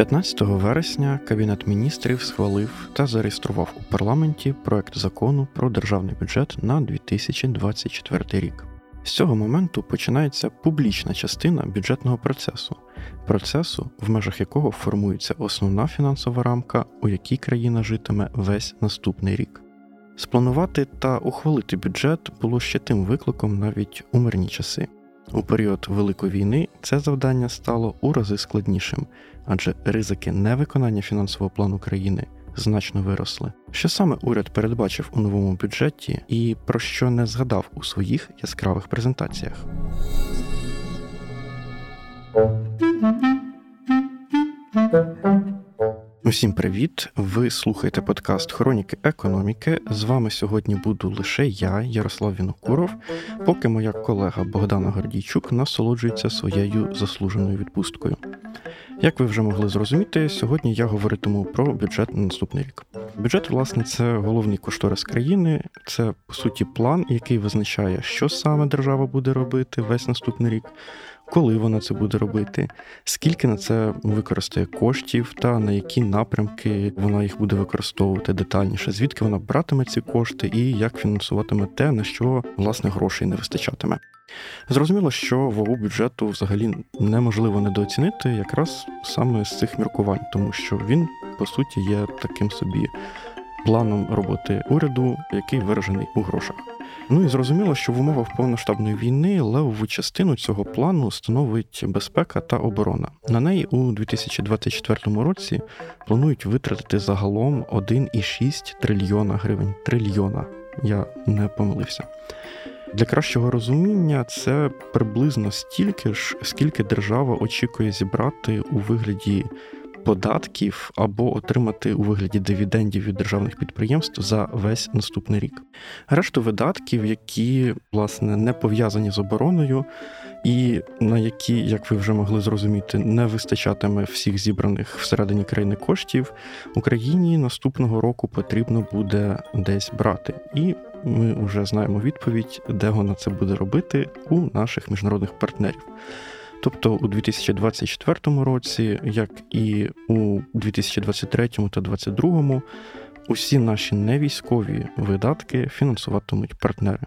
15 вересня Кабінет міністрів схвалив та зареєстрував у парламенті проект закону про державний бюджет на 2024 рік. З цього моменту починається публічна частина бюджетного процесу, процесу, в межах якого формується основна фінансова рамка, у якій країна житиме весь наступний рік. Спланувати та ухвалити бюджет було ще тим викликом навіть у мирні часи. У період Великої війни це завдання стало у рази складнішим, адже ризики невиконання фінансового плану країни значно виросли. Що саме уряд передбачив у новому бюджеті і про що не згадав у своїх яскравих презентаціях? Усім привіт! Ви слухаєте подкаст Хроніки економіки. З вами сьогодні буду лише я, Ярослав Вінокуров, поки моя колега Богдана Гордійчук насолоджується своєю заслуженою відпусткою. Як ви вже могли зрозуміти, сьогодні я говоритиму про бюджет на наступний рік. Бюджет, власне, це головний кошторис країни, це по суті план, який визначає, що саме держава буде робити весь наступний рік, коли вона це буде робити, скільки на це використає коштів та на які напрямки вона їх буде використовувати детальніше, звідки вона братиме ці кошти і як фінансуватиме те, на що власне грошей не вистачатиме. Зрозуміло, що вагу бюджету взагалі неможливо недооцінити якраз саме з цих міркувань, тому що він по суті є таким собі планом роботи уряду, який виражений у грошах. Ну і зрозуміло, що в умовах повноштабної війни левову частину цього плану становить безпека та оборона. На неї у 2024 році планують витратити загалом 1,6 трильйона гривень. Трильйона. Я не помилився. Для кращого розуміння це приблизно стільки ж, скільки держава очікує зібрати у вигляді податків або отримати у вигляді дивідендів від державних підприємств за весь наступний рік. Решту видатків, які власне не пов'язані з обороною, і на які, як ви вже могли зрозуміти, не вистачатиме всіх зібраних всередині країни коштів, Україні наступного року потрібно буде десь брати. І ми вже знаємо відповідь, де вона це буде робити у наших міжнародних партнерів. Тобто у 2024 році, як і у 2023 та 2022, усі наші невійськові видатки фінансуватимуть партнери.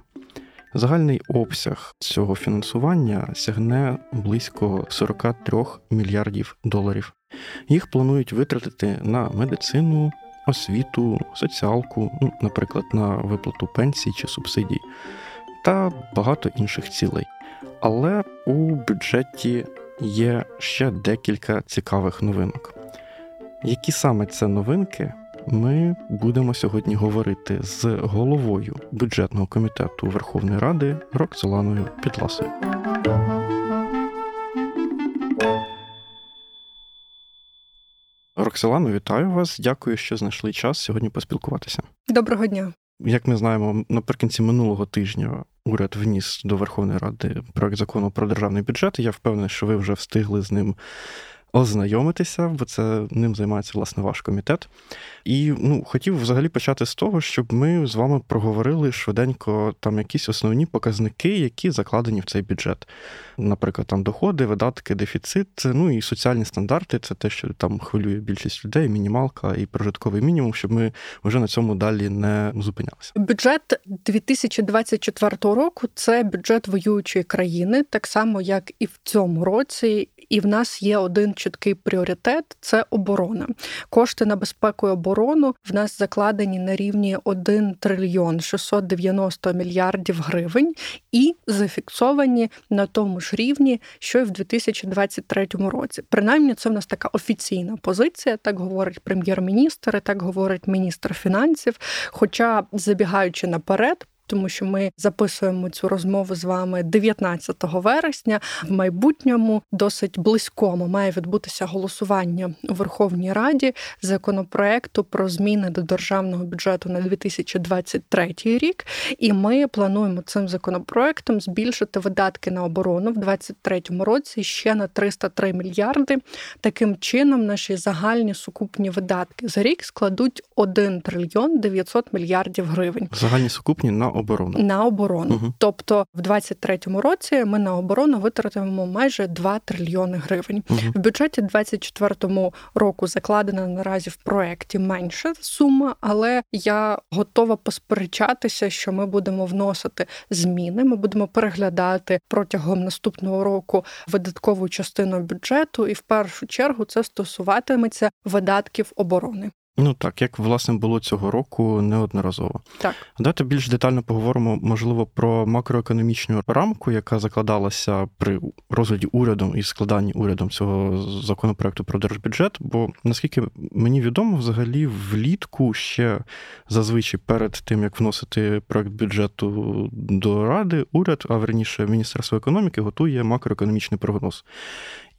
Загальний обсяг цього фінансування сягне близько 43 мільярдів доларів. Їх планують витратити на медицину, освіту, соціалку, ну, наприклад, на виплату пенсій чи субсидій, та багато інших цілей. Але у бюджеті є ще декілька цікавих новинок. Які саме це новинки, ми будемо сьогодні говорити з головою бюджетного комітету Верховної Ради Роксоланою Підласою. Роксолано, вітаю вас. Дякую, що знайшли час сьогодні поспілкуватися. Доброго дня. Як ми знаємо, наприкінці минулого тижня уряд вніс до Верховної Ради проект закону про державний бюджет. Я впевнений, що ви вже встигли з ним ознайомитися, бо це ним займається власне ваш комітет. І ну, хотів взагалі почати з того, щоб ми з вами проговорили швиденько там якісь основні показники, які закладені в цей бюджет. Наприклад, там доходи, видатки, дефіцит, ну і соціальні стандарти це те, що там хвилює більшість людей, мінімалка і прожитковий мінімум, щоб ми вже на цьому далі не зупинялися. Бюджет 2024 року це бюджет воюючої країни, так само як і в цьому році. І в нас є один чіткий пріоритет це оборона. Кошти на безпеку і оборону в нас закладені на рівні 1 трильйон 690 мільярдів гривень і зафіксовані на тому ж рівні, що й в 2023 році. Принаймні, це в нас така офіційна позиція, так говорить прем'єр-міністр, так говорить міністр фінансів. Хоча забігаючи наперед, тому що ми записуємо цю розмову з вами 19 вересня. В майбутньому досить близькому має відбутися голосування у Верховній Раді законопроекту про зміни до державного бюджету на 2023 рік. І ми плануємо цим законопроектом збільшити видатки на оборону в 2023 році ще на 303 мільярди. Таким чином, наші загальні сукупні видатки за рік складуть 1 трильйон 900 мільярдів гривень. Загальні сукупні на оборону на оборону. Угу. Тобто, в 23-му році ми на оборону витратимо майже 2 трильйони гривень. Угу. В бюджеті 24-му року закладена наразі в проекті менша сума, але я готова посперечатися, що ми будемо вносити зміни. Ми будемо переглядати протягом наступного року видаткову частину бюджету, і в першу чергу це стосуватиметься видатків оборони. Ну так, як власне було цього року неодноразово. Так. Давайте більш детально поговоримо, можливо, про макроекономічну рамку, яка закладалася при розгляді урядом і складанні урядом цього законопроекту про держбюджет. Бо наскільки мені відомо, взагалі влітку ще зазвичай перед тим як вносити проект бюджету до ради, уряд, а верніше Міністерство економіки, готує макроекономічний прогноз.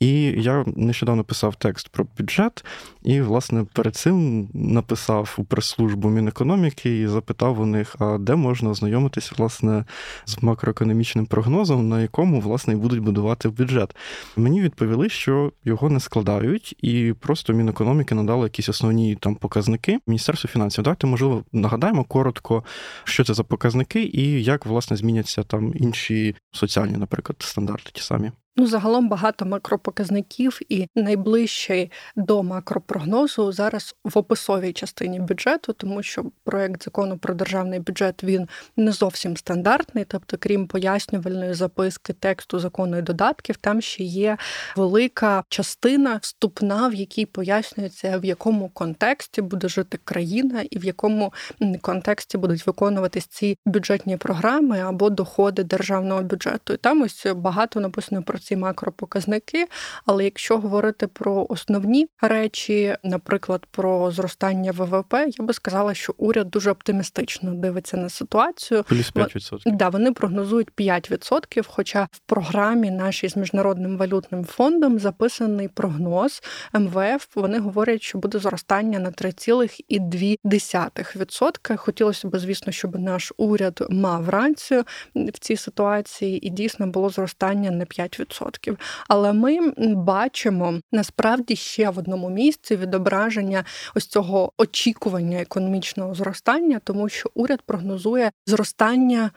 І я нещодавно писав текст про бюджет, і, власне, перед цим написав у прес-службу Мінекономіки і запитав у них, а де можна ознайомитися власне з макроекономічним прогнозом, на якому власне і будуть будувати бюджет. Мені відповіли, що його не складають, і просто Мінекономіки надали якісь основні там показники. Міністерство фінансів. Давайте, можливо, нагадаємо коротко, що це за показники, і як власне зміняться там інші соціальні, наприклад, стандарти ті самі. Ну, загалом багато макропоказників, і найближчий до макропрогнозу зараз в описовій частині бюджету, тому що проект закону про державний бюджет він не зовсім стандартний. Тобто, крім пояснювальної записки тексту закону і додатків, там ще є велика частина вступна, в якій пояснюється, в якому контексті буде жити країна, і в якому контексті будуть виконуватись ці бюджетні програми або доходи державного бюджету. І там ось багато написано про ці макропоказники. Але якщо говорити про основні речі, наприклад, про зростання ВВП, я би сказала, що уряд дуже оптимістично дивиться на ситуацію. Плюс 5%. Да, вони прогнозують 5%, Хоча в програмі нашій з міжнародним валютним фондом записаний прогноз МВФ. Вони говорять, що буде зростання на 3,2%. Хотілося б, звісно, щоб наш уряд мав рацію в цій ситуації, і дійсно було зростання на 5%. 100%. Але ми бачимо насправді ще в одному місці відображення ось цього очікування економічного зростання, тому що уряд прогнозує зростання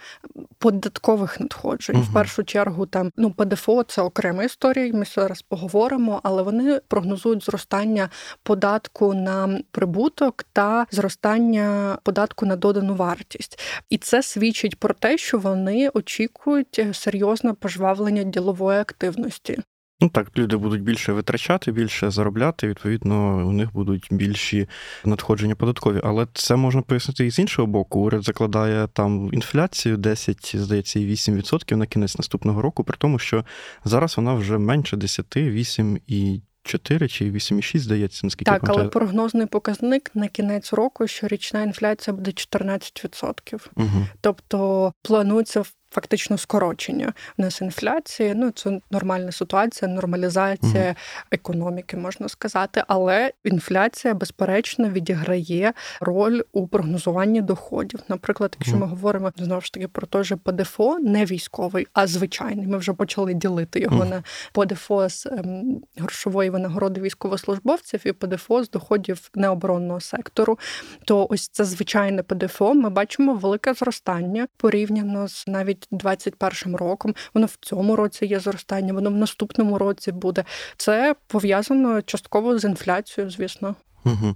податкових надходжень. Угу. В першу чергу там ну ПДФО це окрема історія. Ми зараз поговоримо, але вони прогнозують зростання податку на прибуток та зростання податку на додану вартість, і це свідчить про те, що вони очікують серйозне пожвавлення ділової активності. Ну так, люди будуть більше витрачати, більше заробляти. Відповідно, у них будуть більші надходження податкові. Але це можна пояснити і з іншого боку. Уряд закладає там інфляцію 10, здається, і 8% на кінець наступного року, при тому, що зараз вона вже менше 10, 8 і 4 чи 8,6, здається, наскільки так, але прогнозний показник на кінець року, що річна інфляція буде 14%. Угу. Тобто планується фактично скорочення. У нас інфляція, ну це нормальна ситуація, нормалізація угу. економіки, можна сказати. Але інфляція, безперечно, відіграє роль у прогнозуванні доходів. Наприклад, якщо угу. ми говоримо знову ж таки про той же ПДФО, не військовий, а звичайний. Ми вже почали ділити його угу. на ПДФО з ем, грошової винагороди військовослужбовців і ПДФО з доходів необоронного сектору. То ось це звичайне ПДФО. Ми бачимо велике зростання порівняно з навіть 2021 роком, воно в цьому році є зростання, воно в наступному році буде. Це пов'язано частково з інфляцією, звісно. Угу.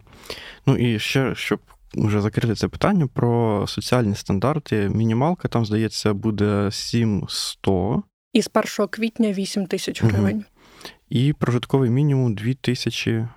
Ну і ще щоб. Вже закрити це питання про соціальні стандарти. Мінімалка там, здається, буде 7100. І з 1 квітня 8 тисяч гривень. Угу. І прожитковий мінімум 2000,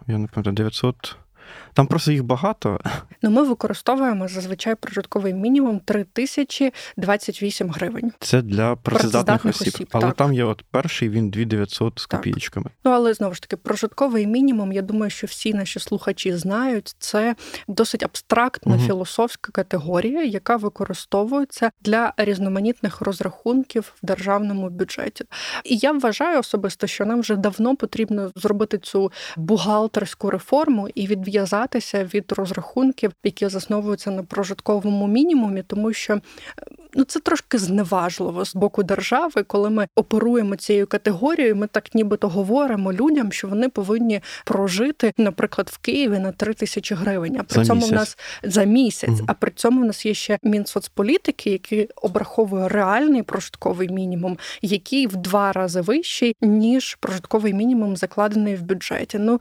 я не пам'ятаю, 900 там просто їх багато. Ну, ми використовуємо зазвичай прожитковий мінімум 3028 гривень. Це для працездатних осіб. осіб. Але так. там є от перший, він 2900 з копійками. Ну але знову ж таки, прожитковий мінімум. Я думаю, що всі наші слухачі знають. Це досить абстрактна угу. філософська категорія, яка використовується для різноманітних розрахунків в державному бюджеті. І я вважаю особисто, що нам вже давно потрібно зробити цю бухгалтерську реформу і від відв'язатися від розрахунків, які засновуються на прожитковому мінімумі, тому що ну це трошки зневажливо з боку держави, коли ми оперуємо цією категорією. Ми так нібито говоримо людям, що вони повинні прожити, наприклад, в Києві на 3 тисячі гривень. А при за цьому місяць. в нас за місяць. Угу. А при цьому в нас є ще Мінсоцполітики, який обраховує реальний прожитковий мінімум, який в два рази вищий ніж прожитковий мінімум, закладений в бюджеті. Ну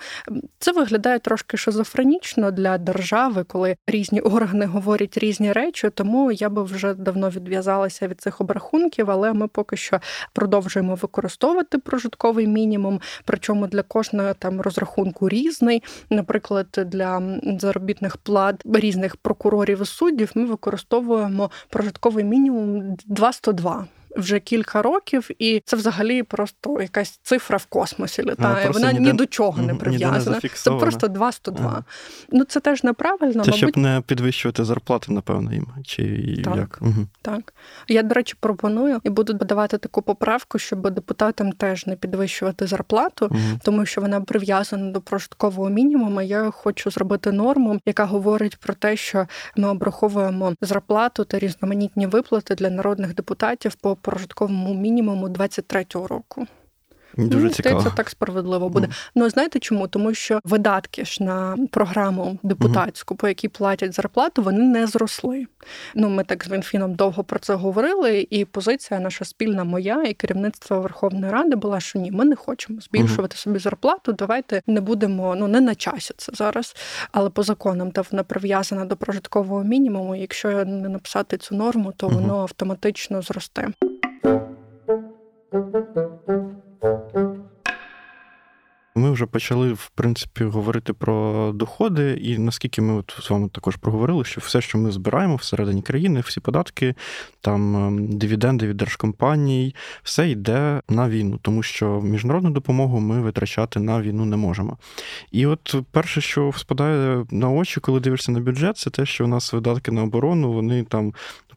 це виглядає трошки шизофренічно для держави, коли різні органи говорять різні речі. Тому я би вже давно відв'язалася від цих обрахунків, але ми поки що продовжуємо використовувати прожитковий мінімум. Причому для кожного там розрахунку різний. Наприклад, для заробітних плат різних прокурорів і суддів ми використовуємо прожитковий мінімум 2,102 вже кілька років, і це взагалі просто якась цифра в космосі літає. А, Вона ніде, ні до чого не прив'язана. Це просто 2 102. Ага. Ну це теж неправильно. Це мабуть... щоб не підвищувати зарплати, напевно, їм. Чи так, як? Угу. Так. Я, до речі, пропоную і буду подавати таку поправку, щоб депутатам теж не підвищувати зарплату, угу. тому що вона прив'язана до прожиткового мінімуму. Я хочу зробити норму, яка говорить про те, що ми обраховуємо зарплату та різноманітні виплати для народних депутатів по прожитковому мінімуму 23-го року. Дуже ну, цікаво. Це так справедливо буде. Mm. Ну знаєте чому? Тому що видатки ж на програму депутатську, mm. по якій платять зарплату, вони не зросли. Ну ми так з Мінфіном довго про це говорили, і позиція наша спільна моя і керівництво Верховної Ради була, що ні, ми не хочемо збільшувати mm. собі зарплату. Давайте не будемо, ну не на часі це зараз, але по законам та вона прив'язана до прожиткового мінімуму. Якщо не написати цю норму, то воно автоматично зросте. Вже почали, в принципі, говорити про доходи, і наскільки ми от з вами також проговорили, що все, що ми збираємо всередині країни, всі податки, там ем, дивіденди від держкомпаній, все йде на війну, тому що міжнародну допомогу ми витрачати на війну не можемо. І от перше, що спадає на очі, коли дивишся на бюджет, це те, що у нас видатки на оборону, вони там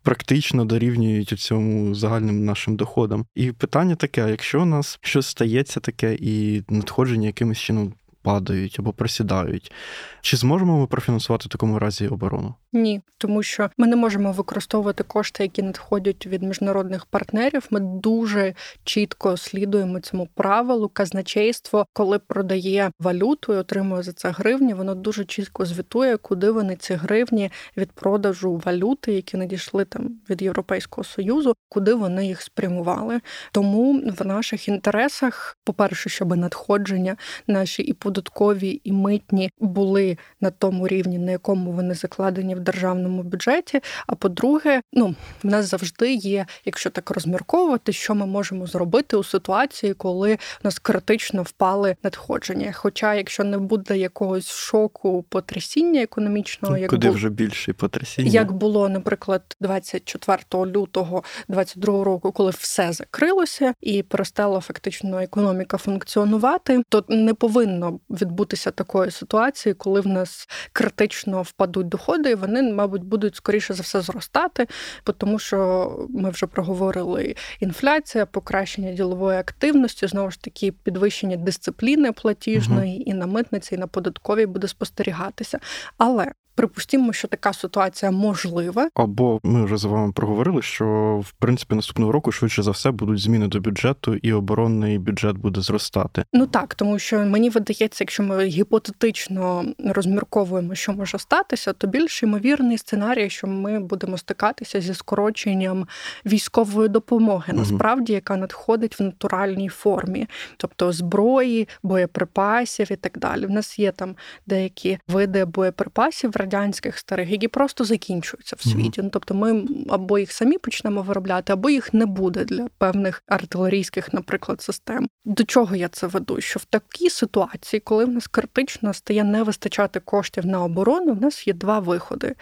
практично дорівнюють цьому загальним нашим доходам. І питання таке: якщо у нас щось стається таке, і надходження якимось чином падають або просідають, чи зможемо ми профінансувати в такому разі оборону? Ні, тому що ми не можемо використовувати кошти, які надходять від міжнародних партнерів. Ми дуже чітко слідуємо цьому правилу. Казначейство, коли продає валюту і отримує за це гривні, воно дуже чітко звітує, куди вони ці гривні від продажу валюти, які надійшли там від Європейського союзу, куди вони їх спрямували. Тому в наших інтересах, по-перше, щоб надходження наші і податкові, і митні були на тому рівні, на якому вони закладені в державному бюджеті. А по-друге, ну в нас завжди є, якщо так розмірковувати, що ми можемо зробити у ситуації, коли у нас критично впали надходження. Хоча, якщо не буде якогось шоку потрясіння економічного, як куди бу... вже більше потрясіння, як було, наприклад, 24 лютого 22 року, коли все закрилося і перестала фактично економіка функціонувати, то не повинно відбутися такої ситуації, коли в нас критично впадуть доходи. і Вони, мабуть, будуть скоріше за все зростати, тому що ми вже проговорили інфляція, покращення ділової активності, знову ж таки, підвищення дисципліни платіжної, угу. і на митниці, і на податковій буде спостерігатися. Але Припустімо, що така ситуація можлива. Або ми вже з вами проговорили, що в принципі наступного року швидше за все будуть зміни до бюджету, і оборонний бюджет буде зростати. Ну так, тому що мені видається, якщо ми гіпотетично розмірковуємо, що може статися, то більш ймовірний сценарій, що ми будемо стикатися зі скороченням військової допомоги, угу. насправді, яка надходить в натуральній формі, тобто зброї, боєприпасів і так далі. В нас є там деякі види боєприпасів радянських старих, які просто закінчуються в світі. Ну, тобто, ми або їх самі почнемо виробляти, або їх не буде для певних артилерійських, наприклад, систем. До чого я це веду? Що в такій ситуації, коли в нас критично стає не вистачати коштів на оборону, в нас є два виходи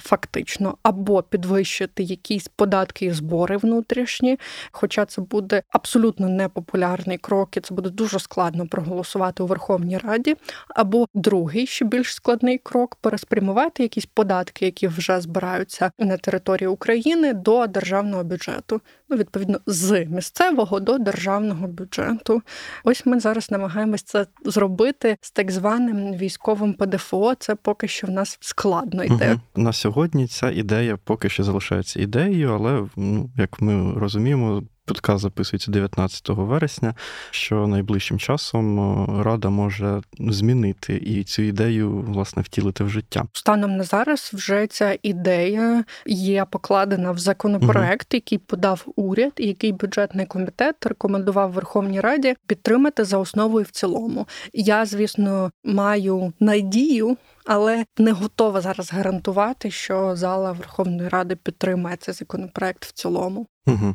фактично, або підвищити якісь податки і збори внутрішні, хоча це буде абсолютно непопулярний крок, і це буде дуже складно проголосувати у Верховній Раді, або другий ще більш складний крок переспрямувати спрямувати якісь податки, які вже збираються на території України до державного бюджету. Ну, відповідно, з місцевого до державного бюджету. Ось ми зараз намагаємось це зробити з так званим військовим ПДФО. Це поки що в нас складно йде. Угу. На сьогодні ця ідея поки що залишається ідеєю, але ну як ми розуміємо, Подкаст записується 19 вересня, що найближчим часом е, рада може змінити і цю ідею власне втілити в життя. Станом на зараз вже ця ідея є покладена в законопроект, який подав уряд, і який бюджетний комітет рекомендував Верховній Раді підтримати за основу і в цілому. Я, звісно, маю надію але не готова зараз гарантувати, що зала Верховної Ради підтримає цей законопроект в цілому. Угу.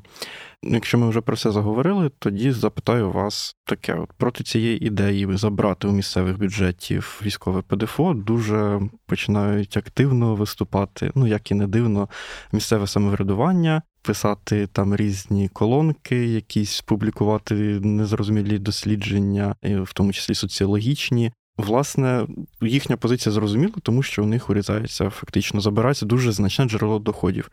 Якщо ми вже про це заговорили, тоді запитаю вас таке: от проти цієї ідеї забрати у місцевих бюджетів військове ПДФО дуже починають активно виступати. Ну як і не дивно, місцеве самоврядування. Писати там різні колонки, якісь публікувати незрозумілі дослідження, в тому числі соціологічні, Власне, їхня позиція зрозуміла, тому що у них урізається, фактично забирається дуже значне джерело доходів.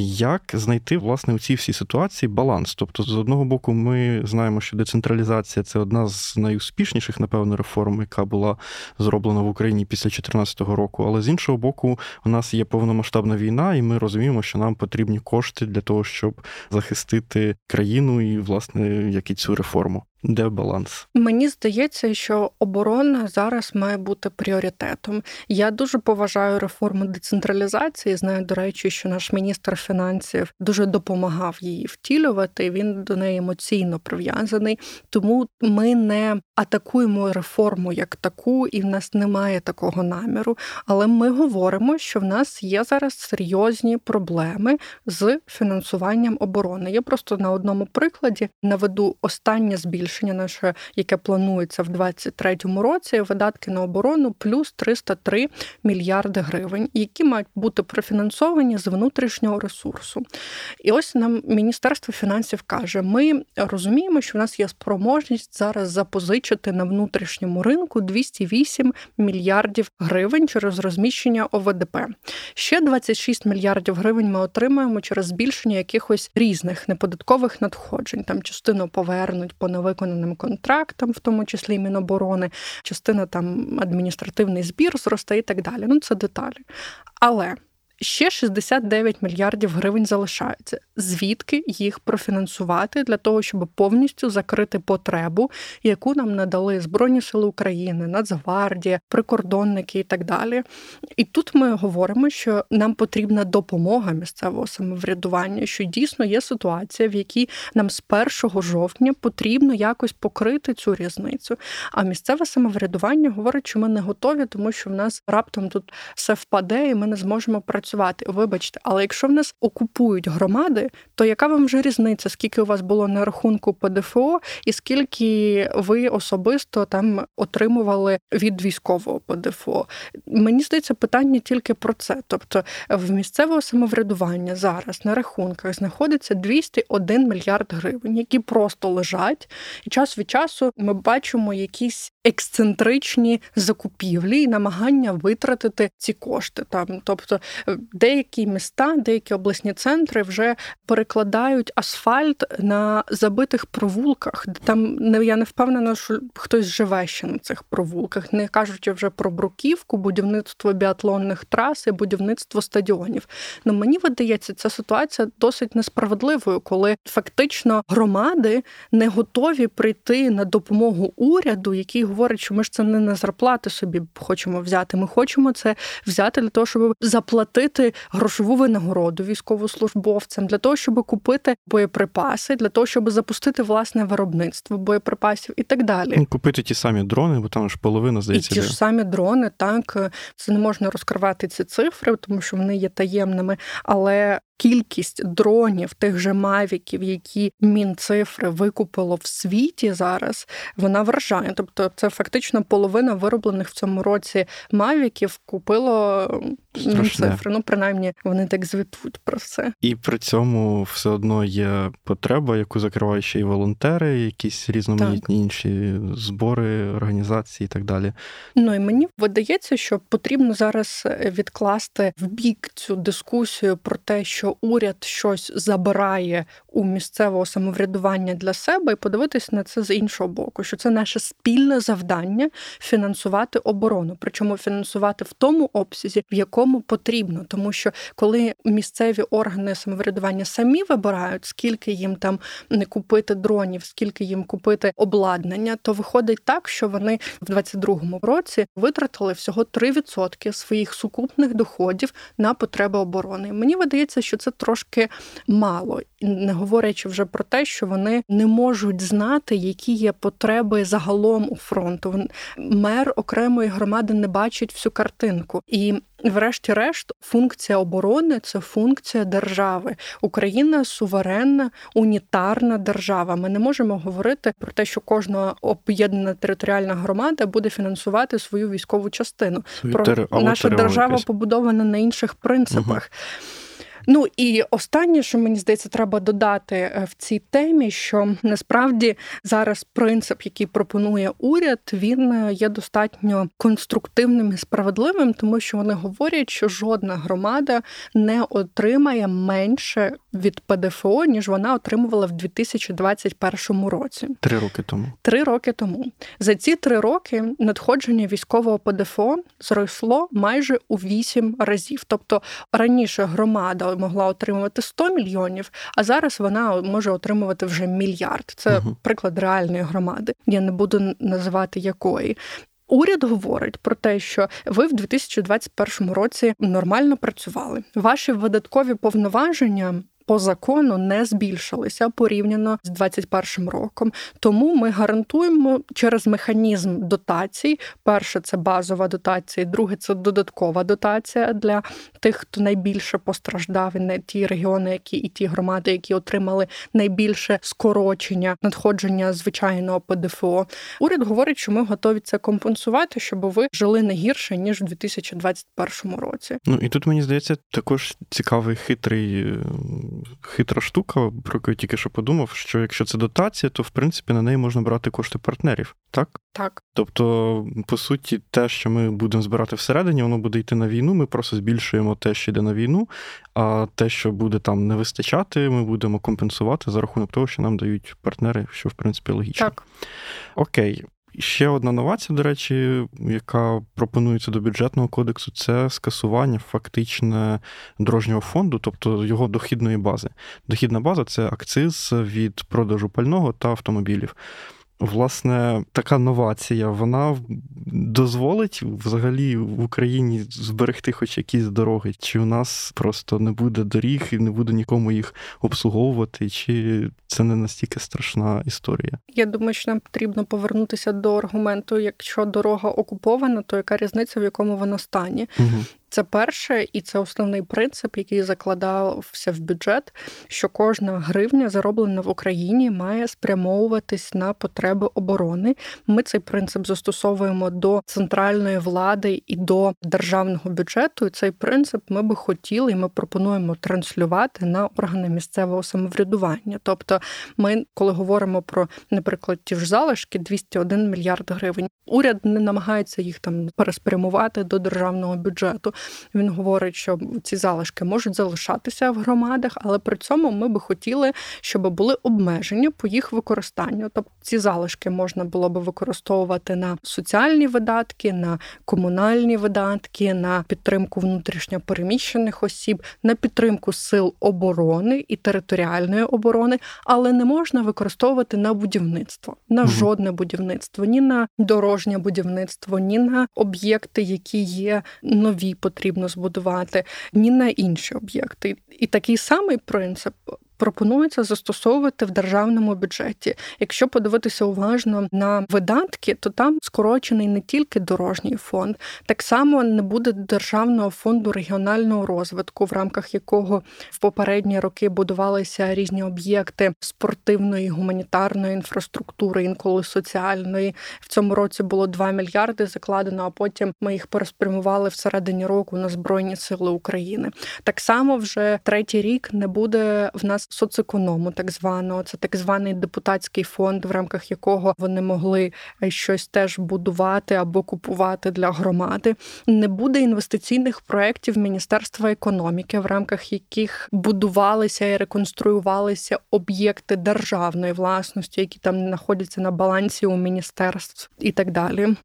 Як знайти власне у цій всій ситуації баланс? Тобто, з одного боку, ми знаємо, що децентралізація це одна з найуспішніших, напевно, реформ, яка була зроблена в Україні після 2014 року. Але з іншого боку, у нас є повномасштабна війна, і ми розуміємо, що нам потрібні кошти для того, щоб захистити країну і, власне, як і цю реформу. Де баланс? Мені здається, що оборона зараз має бути пріоритетом. Я дуже поважаю реформу децентралізації. Знаю, до речі, що наш міністр фінансів дуже допомагав її втілювати. Він до неї емоційно прив'язаний. Тому ми не атакуємо реформу як таку, і в нас немає такого наміру. Але ми говоримо, що в нас є зараз серйозні проблеми з фінансуванням оборони. Я просто на одному прикладі наведу останнє збільшення збільшення наше, яке планується в 2023 році, видатки на оборону плюс 303 мільярди гривень, які мають бути профінансовані з внутрішнього ресурсу. І ось нам Міністерство фінансів каже: ми розуміємо, що в нас є спроможність зараз запозичити на внутрішньому ринку 208 мільярдів гривень через розміщення ОВДП. Ще 26 мільярдів гривень ми отримаємо через збільшення якихось різних неподаткових надходжень. Там частину повернуть по невиконаним виконаним контрактам, в тому числі Міноборони, частина там адміністративний збір зросте і так далі. Ну це деталі. Але Ще 69 мільярдів гривень залишаються. Звідки їх профінансувати для того, щоб повністю закрити потребу, яку нам надали Збройні Сили України, Нацгвардія, прикордонники і так далі. І тут ми говоримо, що нам потрібна допомога місцевого самоврядування, що дійсно є ситуація, в якій нам з 1 жовтня потрібно якось покрити цю різницю. А місцеве самоврядування говорить, що ми не готові, тому що в нас раптом тут все впаде, і ми не зможемо працювати працювати. Вибачте, але якщо в нас окупують громади, то яка вам вже різниця? Скільки у вас було на рахунку ПДФО, і скільки ви особисто там отримували від військового ПДФО? Мені здається, питання тільки про це. Тобто в місцевого самоврядування зараз на рахунках знаходиться 201 мільярд гривень, які просто лежать, і час від часу ми бачимо якісь ексцентричні закупівлі і намагання витратити ці кошти. Там, тобто деякі міста, деякі обласні центри вже перекладають асфальт на забитих провулках. Там я не впевнена, що хтось живе ще на цих провулках, не кажучи вже про бруківку, будівництво біатлонних трас і будівництво стадіонів. Ну мені видається, ця ситуація досить несправедливою, коли фактично громади не готові прийти на допомогу уряду, який говорить, що ми ж це не на зарплати собі хочемо взяти. Ми хочемо це взяти для того, щоб заплатити платити грошову винагороду військовослужбовцям для того, щоб купити боєприпаси, для того, щоб запустити власне виробництво боєприпасів і так далі. Ну, купити ті самі дрони, бо там ж половина здається. І ті ж самі дрони, так це не можна розкривати ці цифри, тому що вони є таємними. Але кількість дронів, тих же мавіків, які мінцифри викупило в світі зараз, вона вражає. Тобто, це фактично половина вироблених в цьому році мавіків купило мінцифри. Ну, принаймні, вони так звітують про це. І при цьому все одно є потреба, яку закривають ще й волонтери, якісь різноманітні так. інші збори, організації і так далі. Ну і мені видається, що потрібно зараз відкласти в бік цю дискусію про те, що уряд щось забирає у місцевого самоврядування для себе, і подивитись на це з іншого боку, що це наше спільне завдання фінансувати оборону, причому фінансувати в тому обсязі, в якому потрібно, тому що коли місцеві органи самоврядування самі вибирають, скільки їм там не купити дронів, скільки їм купити обладнання, то виходить так, що вони в 22-му році витратили всього 3% своїх сукупних доходів на потреби оборони. Мені видається, що це трошки мало, не говорячи вже про те, що вони не можуть знати, які є потреби загалом у фронту. Мер окремої громади не бачить всю картинку і. Врешті-решт, функція оборони це функція держави. Україна суверенна, унітарна держава. Ми не можемо говорити про те, що кожна об'єднана територіальна громада буде фінансувати свою військову частину. Про наша держава побудована на інших принципах. Угу. Ну і останнє, що мені здається, треба додати е, в цій темі, що насправді зараз принцип, який пропонує уряд, він е, є достатньо конструктивним і справедливим, тому що вони говорять, що жодна громада не отримає менше від ПДФО, ніж вона отримувала в 2021 році. Три роки тому. Три роки тому за ці три роки надходження військового ПДФО зросло майже у вісім разів. Тобто раніше громада могла отримувати 100 мільйонів, а зараз вона може отримувати вже мільярд. Це угу. приклад реальної громади. Я не буду називати якої. Уряд говорить про те, що ви в 2021 році нормально працювали. Ваші видаткові повноваження по закону не збільшилися порівняно з 2021 роком. Тому ми гарантуємо через механізм дотацій: перше це базова дотація, друге це додаткова дотація для тих, хто найбільше постраждав і не ті регіони, які і ті громади, які отримали найбільше скорочення надходження звичайного ПДФО. Уряд говорить, що ми готові це компенсувати, щоб ви жили не гірше ніж у 2021 році. Ну і тут мені здається також цікавий хитрий хитра штука, про яку я тільки що подумав, що якщо це дотація, то в принципі на неї можна брати кошти партнерів, так? Так. Тобто, по суті, те, що ми будемо збирати всередині, воно буде йти на війну. Ми просто збільшуємо те, що йде на війну, а те, що буде там не вистачати, ми будемо компенсувати за рахунок того, що нам дають партнери, що в принципі логічно. Так. Окей. Ще одна новація, до речі, яка пропонується до бюджетного кодексу, це скасування фактичне дорожнього фонду, тобто його дохідної бази. Дохідна база це акциз від продажу пального та автомобілів. Власне, така новація вона дозволить взагалі в Україні зберегти хоч якісь дороги, чи у нас просто не буде доріг і не буде нікому їх обслуговувати, чи це не настільки страшна історія? Я думаю, що нам потрібно повернутися до аргументу: якщо дорога окупована, то яка різниця в якому вона стані? Угу. Це перше, і це основний принцип, який закладався в бюджет, що кожна гривня, зароблена в Україні, має спрямовуватись на потреби оборони. Ми цей принцип застосовуємо до центральної влади і до державного бюджету. І цей принцип ми би хотіли, і ми пропонуємо транслювати на органи місцевого самоврядування. Тобто, ми, коли говоримо про, наприклад, ті ж залишки 201 мільярд гривень, уряд не намагається їх там переспрямувати до державного бюджету. Він говорить, що ці залишки можуть залишатися в громадах, але при цьому ми би хотіли, щоб були обмеження по їх використанню. Тобто ці залишки можна було би використовувати на соціальні видатки, на комунальні видатки, на підтримку внутрішньо переміщених осіб, на підтримку сил оборони і територіальної оборони, але не можна використовувати на будівництво, на угу. жодне будівництво, ні на дорожнє будівництво, ні на об'єкти, які є нові потрібно збудувати, ні на інші об'єкти. І такий самий принцип пропонується застосовувати в державному бюджеті. Якщо подивитися уважно на видатки, то там скорочений не тільки дорожній фонд, так само не буде державного фонду регіонального розвитку, в рамках якого в попередні роки будувалися різні об'єкти спортивної, гуманітарної інфраструктури, інколи соціальної. В цьому році було 2 мільярди закладено, а потім ми їх переспрямували всередині року на Збройні Сили України. Так само вже третій рік не буде в нас соцеконому, так званого. Це так званий депутатський фонд, в рамках якого вони могли щось теж будувати або купувати для громади. Не буде інвестиційних проєктів Міністерства економіки, в рамках яких будувалися і реконструювалися об'єкти державної власності, які там знаходяться на балансі у міністерств і так далі.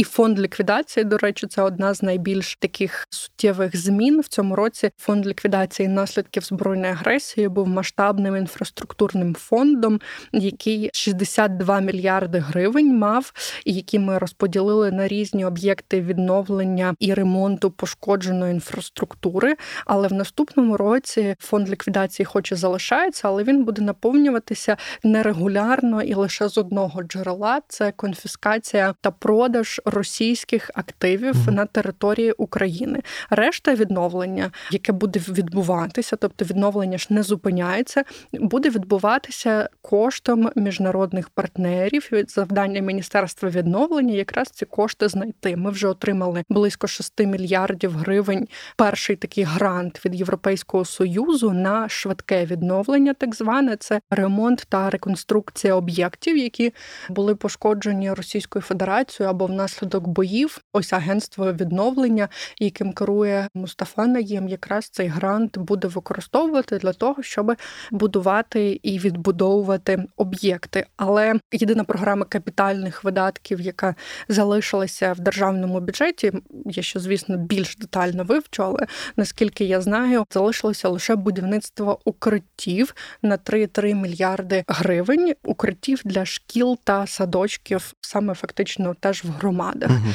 І фонд ліквідації, до речі, це одна з найбільш таких суттєвих змін в цьому році. Фонд ліквідації наслідків збройної агресії був масштабним інфраструктурним фондом, який 62 мільярди гривень мав, і які ми розподілили на різні об'єкти відновлення і ремонту пошкодженої інфраструктури. Але в наступному році фонд ліквідації, хоч і залишається, але він буде наповнюватися нерегулярно і лише з одного джерела: це конфіскація та продаж російських активів mm-hmm. на території України. Решта відновлення, яке буде відбуватися, тобто відновлення ж не зупиняється, буде відбуватися коштом міжнародних партнерів. Від завдання міністерства відновлення якраз ці кошти знайти. Ми вже отримали близько 6 мільярдів гривень. Перший такий грант від Європейського союзу на швидке відновлення, так зване це ремонт та реконструкція об'єктів, які були пошкоджені Російською Федерацією або внаслідок внаслідок боїв. Ось агентство відновлення, яким керує Мустафа Наєм, якраз цей грант буде використовувати для того, щоб будувати і відбудовувати об'єкти. Але єдина програма капітальних видатків, яка залишилася в державному бюджеті, я ще звісно більш детально вивчу, але наскільки я знаю, залишилося лише будівництво укриттів на 3,3 мільярди гривень, укриттів для шкіл та садочків, саме фактично теж в громаді громадах. Угу.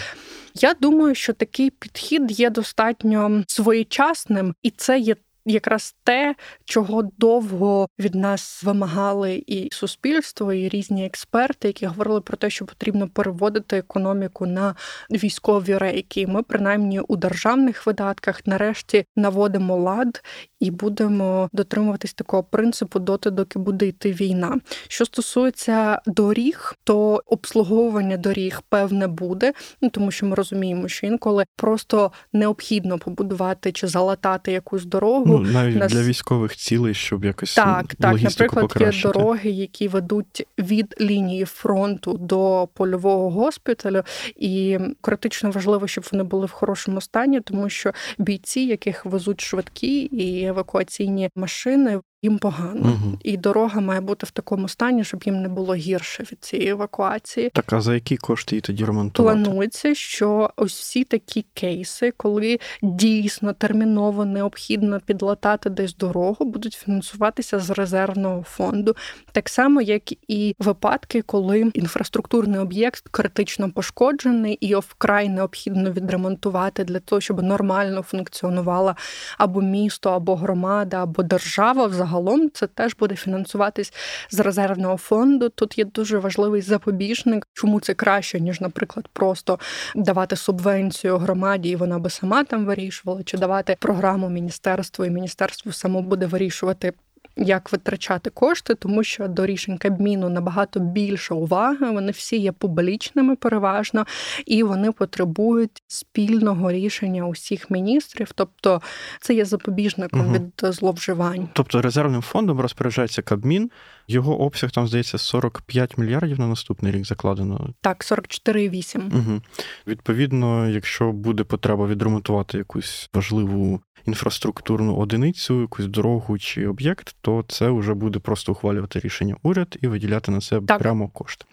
Я думаю, що такий підхід є достатньо своєчасним, і це є якраз те, чого довго від нас вимагали і суспільство, і різні експерти, які говорили про те, що потрібно переводити економіку на військові рейки. Ми принаймні у державних видатках нарешті наводимо лад і будемо дотримуватись такого принципу доти, доки буде йти війна. Що стосується доріг, то обслуговування доріг певне буде, ну тому що ми розуміємо, що інколи просто необхідно побудувати чи залатати якусь дорогу. Ну, навіть Нас... для військових цілей, щоб якось так, так, наприклад, покращити. є дороги, які ведуть від лінії фронту до польового госпіталю, і критично важливо, щоб вони були в хорошому стані, тому що бійці, яких везуть швидкі і евакуаційні машини, їм погано, угу. і дорога має бути в такому стані, щоб їм не було гірше від цієї евакуації. Так, а за які кошти її тоді ремонтувати? Планується, що ось всі такі кейси, коли дійсно терміново необхідно підлатати десь дорогу, будуть фінансуватися з резервного фонду, так само як і випадки, коли інфраструктурний об'єкт критично пошкоджений і його вкрай необхідно відремонтувати для того, щоб нормально функціонувала або місто, або громада, або держава взагалі загалом це теж буде фінансуватись з резервного фонду. Тут є дуже важливий запобіжник, чому це краще, ніж, наприклад, просто давати субвенцію громаді, і вона би сама там вирішувала, чи давати програму міністерству, і міністерство само буде вирішувати як витрачати кошти, тому що до рішень Кабміну набагато більше уваги. Вони всі є публічними, переважно, і вони потребують спільного рішення усіх міністрів. Тобто це є запобіжником угу. від зловживань. Тобто резервним фондом розпоряджається Кабмін. Його обсяг там здається 45 мільярдів на наступний рік закладено. Так, 44,8. Угу. Відповідно, якщо буде потреба відремонтувати якусь важливу інфраструктурну одиницю, якусь дорогу чи об'єкт, то це вже буде просто ухвалювати рішення уряд і виділяти на це так. прямо кошти.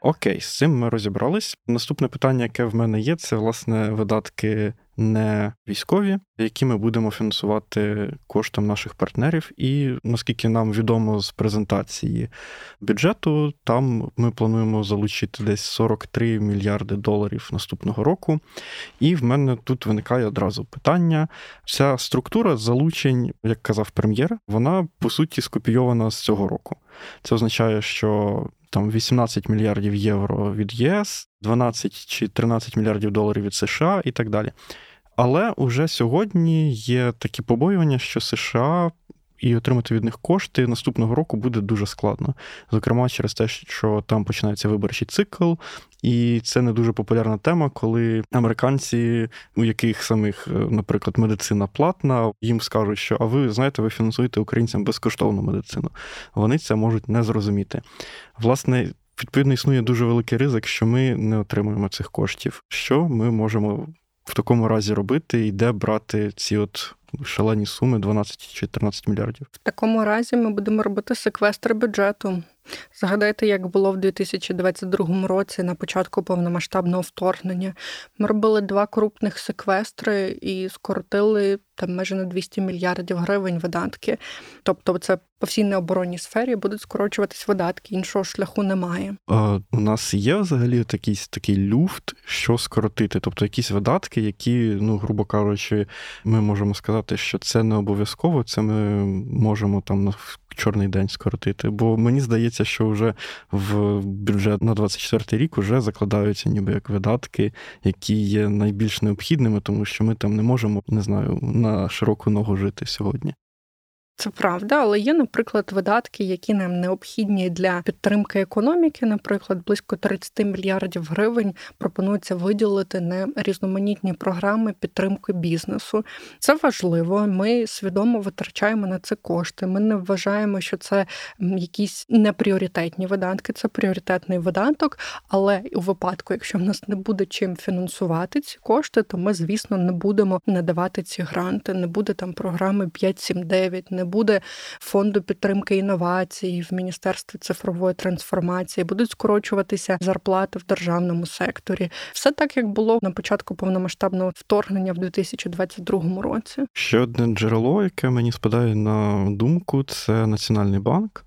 Окей, з цим ми розібрались. Наступне питання, яке в мене є, це власне видатки не військові, які ми будемо фінансувати коштом наших партнерів. І наскільки нам відомо з презентації бюджету, там ми плануємо залучити десь 43 мільярди доларів наступного року. І в мене тут виникає одразу питання: ця структура залучень, як казав прем'єр, вона по суті скопійована з цього року. Це означає, що там 18 мільярдів євро від ЄС, 12 чи 13 мільярдів доларів від США і так далі. Але уже сьогодні є такі побоювання, що США і отримати від них кошти наступного року буде дуже складно. Зокрема, через те, що там починається виборчий цикл, і це не дуже популярна тема, коли американці, у яких самих, е, наприклад, медицина платна, їм скажуть, що а ви знаєте, ви фінансуєте українцям безкоштовну медицину. Вони це можуть не зрозуміти. Власне. Відповідно, існує дуже великий ризик, що ми не отримуємо цих коштів. Що ми можемо в такому разі робити і де брати ці от шалені суми 12-14 мільярдів? В такому разі ми будемо робити секвестр бюджету. Згадайте, як було в 2022 році на початку повномасштабного вторгнення. Ми робили два крупних секвестри і скоротили там майже на 200 мільярдів гривень видатки. Тобто, це по всій необоронній сфері будуть скорочуватись видатки, іншого шляху немає. А У нас є взагалі такий такий люфт, що скоротити, тобто якісь видатки, які, ну грубо кажучи, ми можемо сказати, що це не обов'язково. Це ми можемо там чорний день скоротити. Бо мені здається, що вже в бюджет на 24 рік вже закладаються ніби як видатки, які є найбільш необхідними, тому що ми там не можемо не знаю на широку ногу жити сьогодні. Це правда, але є, наприклад, видатки, які нам необхідні для підтримки економіки. Наприклад, близько 30 мільярдів гривень пропонується виділити на різноманітні програми підтримки бізнесу. Це важливо. Ми свідомо витрачаємо на це кошти. Ми не вважаємо, що це якісь непріоритетні видатки, це пріоритетний видаток. Але у випадку, якщо в нас не буде чим фінансувати ці кошти, то ми, звісно, не будемо надавати ці гранти. Не буде там програми 5-7-9, не не буде фонду підтримки інновацій в міністерстві цифрової трансформації, будуть скорочуватися зарплати в державному секторі. Все так як було на початку повномасштабного вторгнення в 2022 році. Ще одне джерело, яке мені спадає на думку, це Національний банк.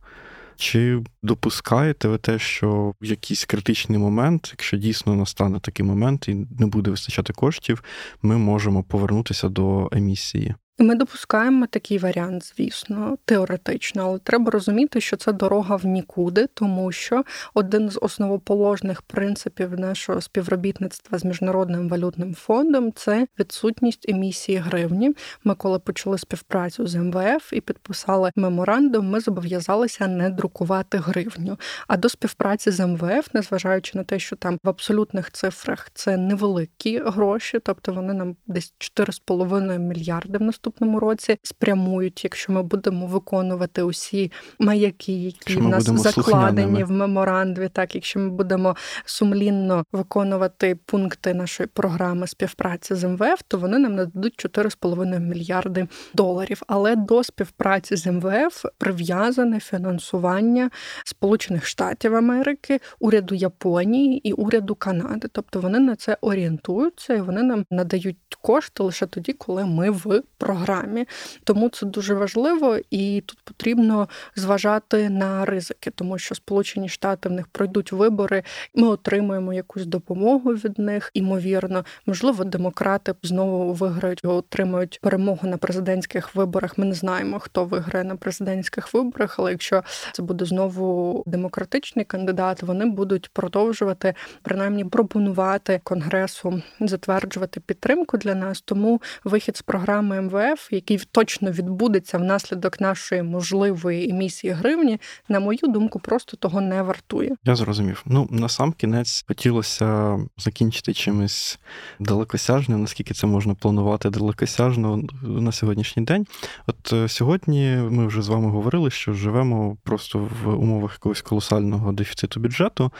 Чи допускаєте ви те, що в якийсь критичний момент, якщо дійсно настане такий момент і не буде вистачати коштів, ми можемо повернутися до емісії? Ми допускаємо такий варіант, звісно, теоретично, але треба розуміти, що це дорога в нікуди, тому що один з основоположних принципів нашого співробітництва з міжнародним валютним фондом це відсутність емісії гривні. Ми, коли почали співпрацю з МВФ і підписали меморандум, ми зобов'язалися не друкувати гривню. А до співпраці з МВФ, незважаючи на те, що там в абсолютних цифрах це невеликі гроші, тобто вони нам десь 4,5 мільярди в наступному наступному році спрямують, якщо ми будемо виконувати усі маяки, які в нас закладені в меморандумі, так якщо ми будемо сумлінно виконувати пункти нашої програми співпраці з МВФ, то вони нам нададуть 4,5 мільярди доларів. Але до співпраці з МВФ прив'язане фінансування Сполучених Штатів Америки, уряду Японії і уряду Канади. Тобто вони на це орієнтуються і вони нам надають кошти лише тоді, коли ми в програмі програмі. Тому це дуже важливо, і тут потрібно зважати на ризики, тому що Сполучені Штати в них пройдуть вибори, ми отримуємо якусь допомогу від них. Імовірно, можливо, демократи знову виграють отримають перемогу на президентських виборах. Ми не знаємо, хто виграє на президентських виборах, але якщо це буде знову демократичний кандидат, вони будуть продовжувати принаймні пропонувати конгресу затверджувати підтримку для нас. Тому вихід з програми МВФ МВФ, який точно відбудеться внаслідок нашої можливої емісії гривні, на мою думку, просто того не вартує. Я зрозумів. Ну на сам кінець хотілося закінчити чимось далекосяжним, наскільки це можна планувати далекосяжно на сьогоднішній день. От е, сьогодні ми вже з вами говорили, що живемо просто в умовах якогось колосального дефіциту бюджету,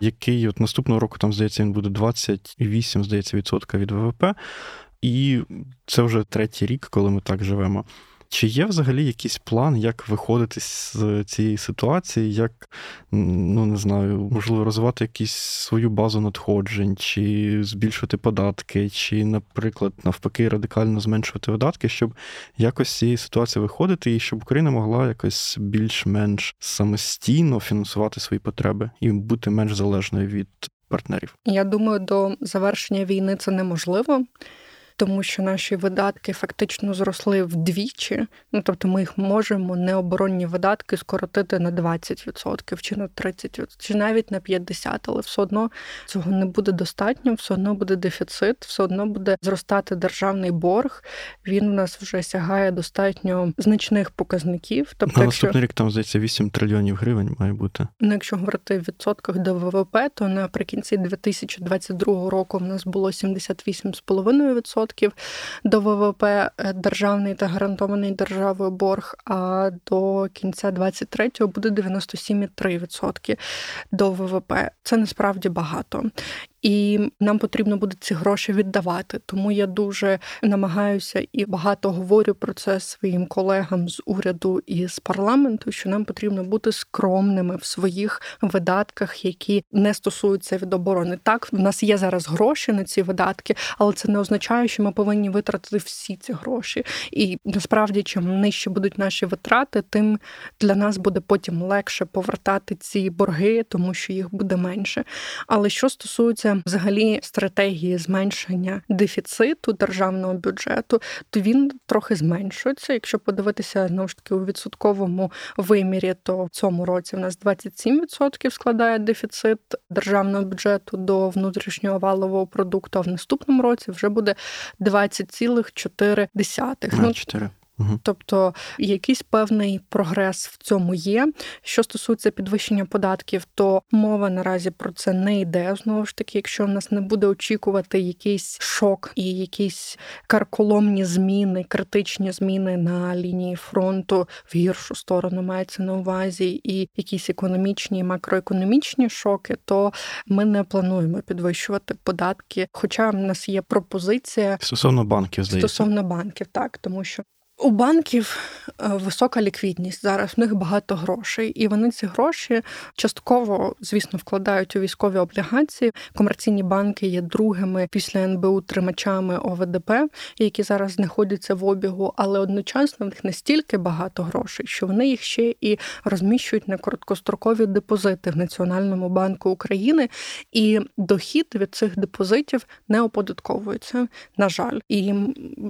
який от наступного року там здається він буде 28, здається, відсотка від ВВП. І це вже третій рік, коли ми так живемо. Чи є взагалі якийсь план, як виходити з цієї ситуації, як ну не знаю, можливо, розвивати якусь свою базу надходжень, чи збільшувати податки, чи, наприклад, навпаки, радикально зменшувати видатки, щоб якось з цієї ситуації виходити, і щоб Україна могла якось більш-менш самостійно фінансувати свої потреби і бути менш залежною від партнерів? Я думаю, до завершення війни це неможливо тому що наші видатки фактично зросли вдвічі. Ну тобто, ми їх можемо необоронні видатки скоротити на 20% чи на 30%, чи навіть на 50%, але все одно цього не буде достатньо, все одно буде дефіцит, все одно буде зростати державний борг. Він у нас вже сягає достатньо значних показників. Тобто, на наступний рік там здається 8 трильйонів гривень має бути. Ну, якщо говорити в відсотках до ВВП, то наприкінці 2022 року в нас було 78,5% до ВВП е, державний та гарантований державою борг. А до кінця 23-го буде 97,3% до ВВП. Це насправді багато і нам потрібно буде ці гроші віддавати. Тому я дуже намагаюся і багато говорю про це своїм колегам з уряду і з парламенту, що нам потрібно бути скромними в своїх видатках, які не стосуються від оборони. Так, в нас є зараз гроші на ці видатки, але це не означає, що ми повинні витратити всі ці гроші. І насправді, чим нижче будуть наші витрати, тим для нас буде потім легше повертати ці борги, тому що їх буде менше. Але що стосується взагалі стратегії зменшення дефіциту державного бюджету, то він трохи зменшується. Якщо подивитися знову ж таки у відсотковому вимірі, то в цьому році в нас 27% складає дефіцит державного бюджету до внутрішнього валового продукту. А в наступному році вже буде 20,4%. Ну, 4. Угу. Тобто якийсь певний прогрес в цьому є. Що стосується підвищення податків, то мова наразі про це не йде. Знову ж таки, якщо в нас не буде очікувати якийсь шок і якісь карколомні зміни, критичні зміни на лінії фронту в гіршу сторону мається на увазі, і якісь економічні і макроекономічні шоки, то ми не плануємо підвищувати податки. Хоча в нас є пропозиція стосовно банків, здається. стосовно банків, так тому що у банків е, висока ліквідність зараз. В них багато грошей, і вони ці гроші частково, звісно, вкладають у військові облігації. Комерційні банки є другими після НБУ тримачами ОВДП, які зараз знаходяться в обігу, але одночасно в них настільки багато грошей, що вони їх ще і розміщують на короткострокові депозити в Національному банку України, і дохід від цих депозитів не оподатковується. На жаль, і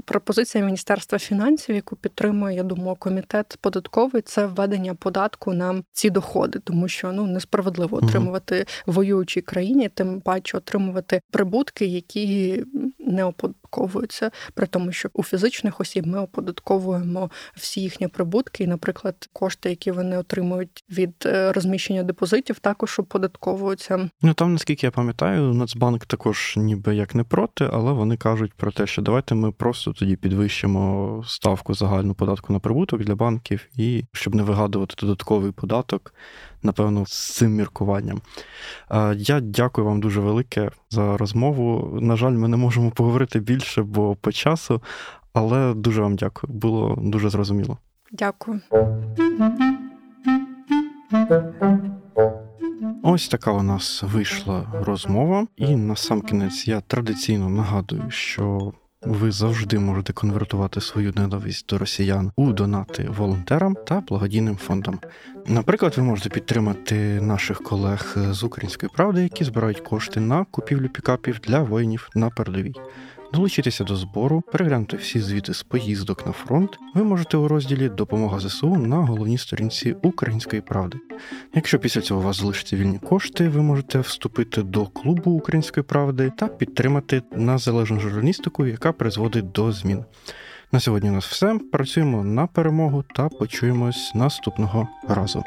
пропозиція Міністерства фінансів яку підтримує, я думаю, комітет податковий, це введення податку на ці доходи, тому що ну несправедливо отримувати в воюючій країні, тим паче отримувати прибутки, які не оподатковуються, при тому, що у фізичних осіб ми оподатковуємо всі їхні прибутки, і, наприклад, кошти, які вони отримують від е, розміщення депозитів, також оподатковуються. Ну там, наскільки я пам'ятаю, Нацбанк також ніби як не проти, але вони кажуть про те, що давайте ми просто тоді підвищимо ставку загальну податку на прибуток для банків, і щоб не вигадувати додатковий податок, напевно, з цим міркуванням. Я дякую вам дуже велике за розмову. На жаль, ми не можемо поговорити більше, бо по часу, але дуже вам дякую. Було дуже зрозуміло. Дякую. Ось така у нас вийшла розмова, і на сам кінець я традиційно нагадую, що ви завжди можете конвертувати свою ненависть до росіян у донати волонтерам та благодійним фондам. Наприклад, ви можете підтримати наших колег з української правди, які збирають кошти на купівлю пікапів для воїнів на передовій. Долучитися до збору, переглянути всі звіти з поїздок на фронт, ви можете у розділі Допомога ЗСУ на головній сторінці Української правди. Якщо після цього у вас залишаться вільні кошти, ви можете вступити до клубу Української правди та підтримати незалежну журналістику, яка призводить до змін. На сьогодні у нас все. Працюємо на перемогу та почуємось наступного разу.